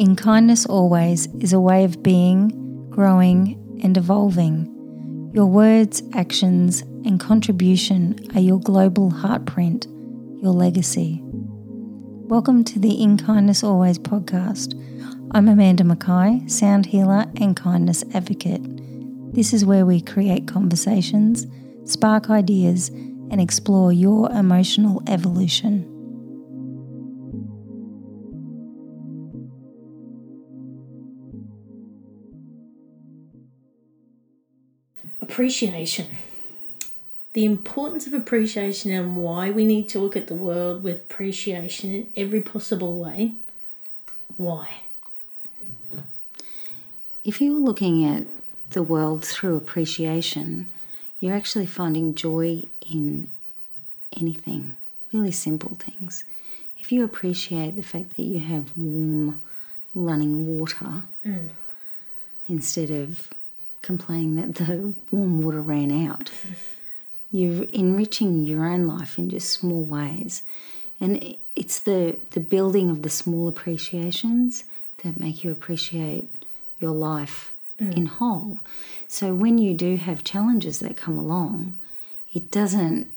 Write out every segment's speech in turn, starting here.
In Kindness Always is a way of being, growing, and evolving. Your words, actions, and contribution are your global heartprint, your legacy. Welcome to the In Kindness Always podcast. I'm Amanda Mackay, sound healer and kindness advocate. This is where we create conversations, spark ideas, and explore your emotional evolution. Appreciation. The importance of appreciation and why we need to look at the world with appreciation in every possible way. Why? If you're looking at the world through appreciation, you're actually finding joy in anything, really simple things. If you appreciate the fact that you have warm running water Mm. instead of complaining that the warm water ran out, you're enriching your own life in just small ways. And it's the, the building of the small appreciations that make you appreciate your life in whole. So when you do have challenges that come along, it doesn't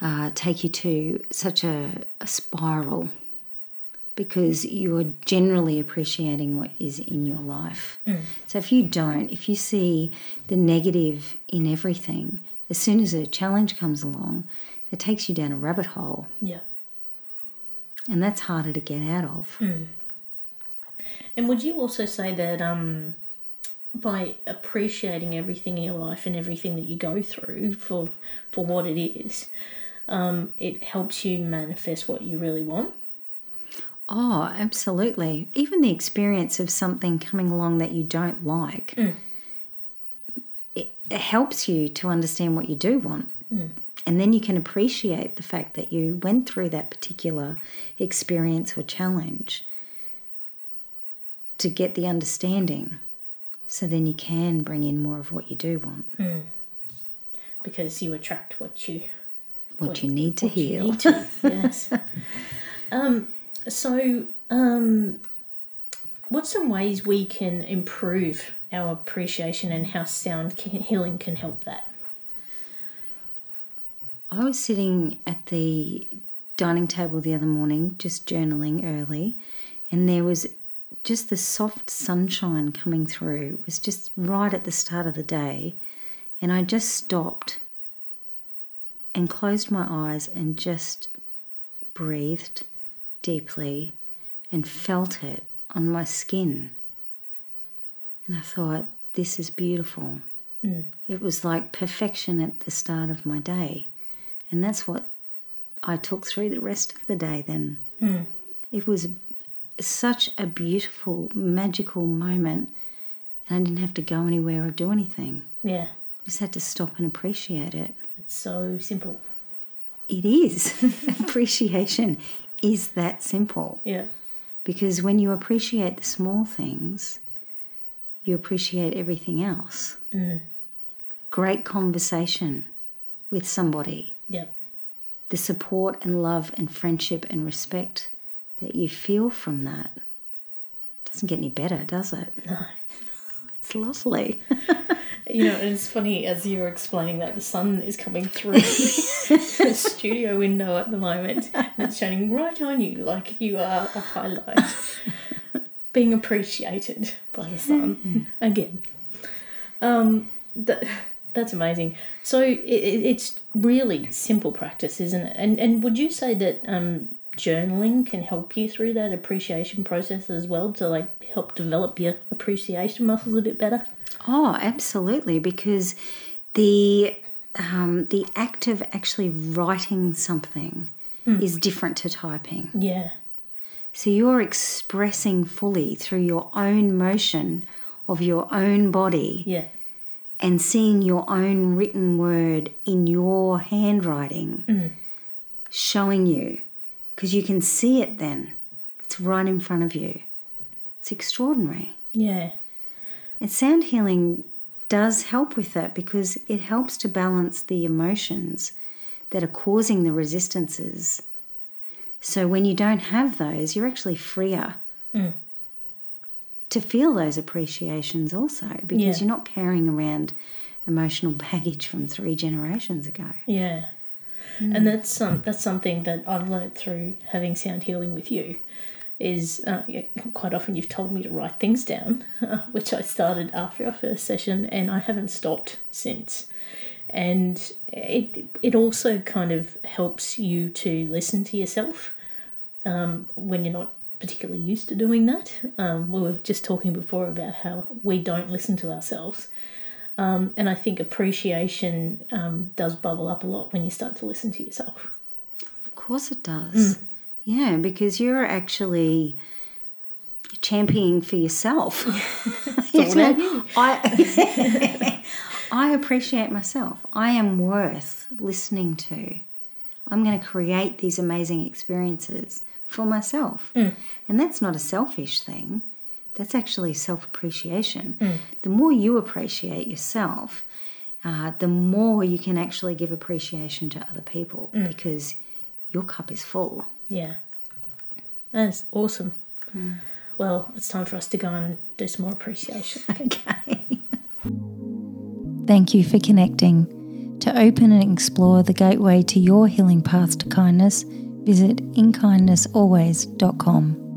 uh, take you to such a, a spiral because you're generally appreciating what is in your life. So if you don't, if you see the negative in everything, as soon as a challenge comes along, it takes you down a rabbit hole, Yeah. and that's harder to get out of. And would you also say that um, by appreciating everything in your life and everything that you go through for for what it is, um, it helps you manifest what you really want? Oh, absolutely. Even the experience of something coming along that you don't like, mm. it, it helps you to understand what you do want. Mm. And then you can appreciate the fact that you went through that particular experience or challenge to get the understanding. So then you can bring in more of what you do want, mm. Because you attract what you what, you need to what you heal. need to, yes. um, so, um, what's some ways we can improve our appreciation and how sound can, healing can help that? I was sitting at the dining table the other morning, just journaling early, and there was just the soft sunshine coming through. It was just right at the start of the day, and I just stopped and closed my eyes and just breathed deeply and felt it on my skin. And I thought, this is beautiful. Mm. It was like perfection at the start of my day. And that's what I took through the rest of the day then. Mm. It was such a beautiful, magical moment. And I didn't have to go anywhere or do anything. Yeah, Just had to stop and appreciate it. it's so simple. It is. Appreciation is that simple. Yeah, Because when you appreciate the small things, you appreciate everything else. Mm-hmm. Great conversation with somebody, yeah, the support and love and friendship and respect that you feel from that doesn't get any better, does it? no. It's lovely. You know, it's funny as you were explaining that the sun is coming through the studio window at the moment and it's shining right on you like you are a highlight. Being appreciated by the sun again. Um, that, that's amazing. So it, it, it's really simple practice, isn't it? And and would you say that um, journaling can help you through that appreciation process as well to like help develop your appreciation muscles a bit better? Oh, absolutely, because the um, the act of actually writing something is different to typing. Yeah. So you're expressing fully through your own motion of your own body Yeah. and seeing your own written word in your handwriting showing you because you can see it then. It's right in front of you. It's extraordinary. Yeah. And sound healing does help with that because it helps to balance the emotions that are causing the resistances. So when you don't have those, you're actually freer to feel those appreciations also because Yeah. you're not carrying around emotional baggage from three generations ago. Yeah. And that's um, that's something that I've learnt through having sound healing with you. Is uh, quite often you've told me to write things down, which I started after our first session, and I haven't stopped since. And it it also kind of helps you to listen to yourself um, when you're not particularly used to doing that. Um, we were just talking before about how we don't listen to ourselves. Um, and I think appreciation um, does bubble up a lot when you start to listen to yourself. Of course it does. Yeah, because you're actually championing for yourself. you. I, I appreciate myself. I am worth listening to. I'm going to create these amazing experiences for myself. And that's not a selfish thing. That's actually self appreciation. The more you appreciate yourself, uh, the more you can actually give appreciation to other people because your cup is full. Yeah. That's awesome. Hmm. Well, it's time for us to go and do some more appreciation. Okay. Thank you for connecting. To open and explore the gateway to your healing path to kindness, visit inkindnessalways.com.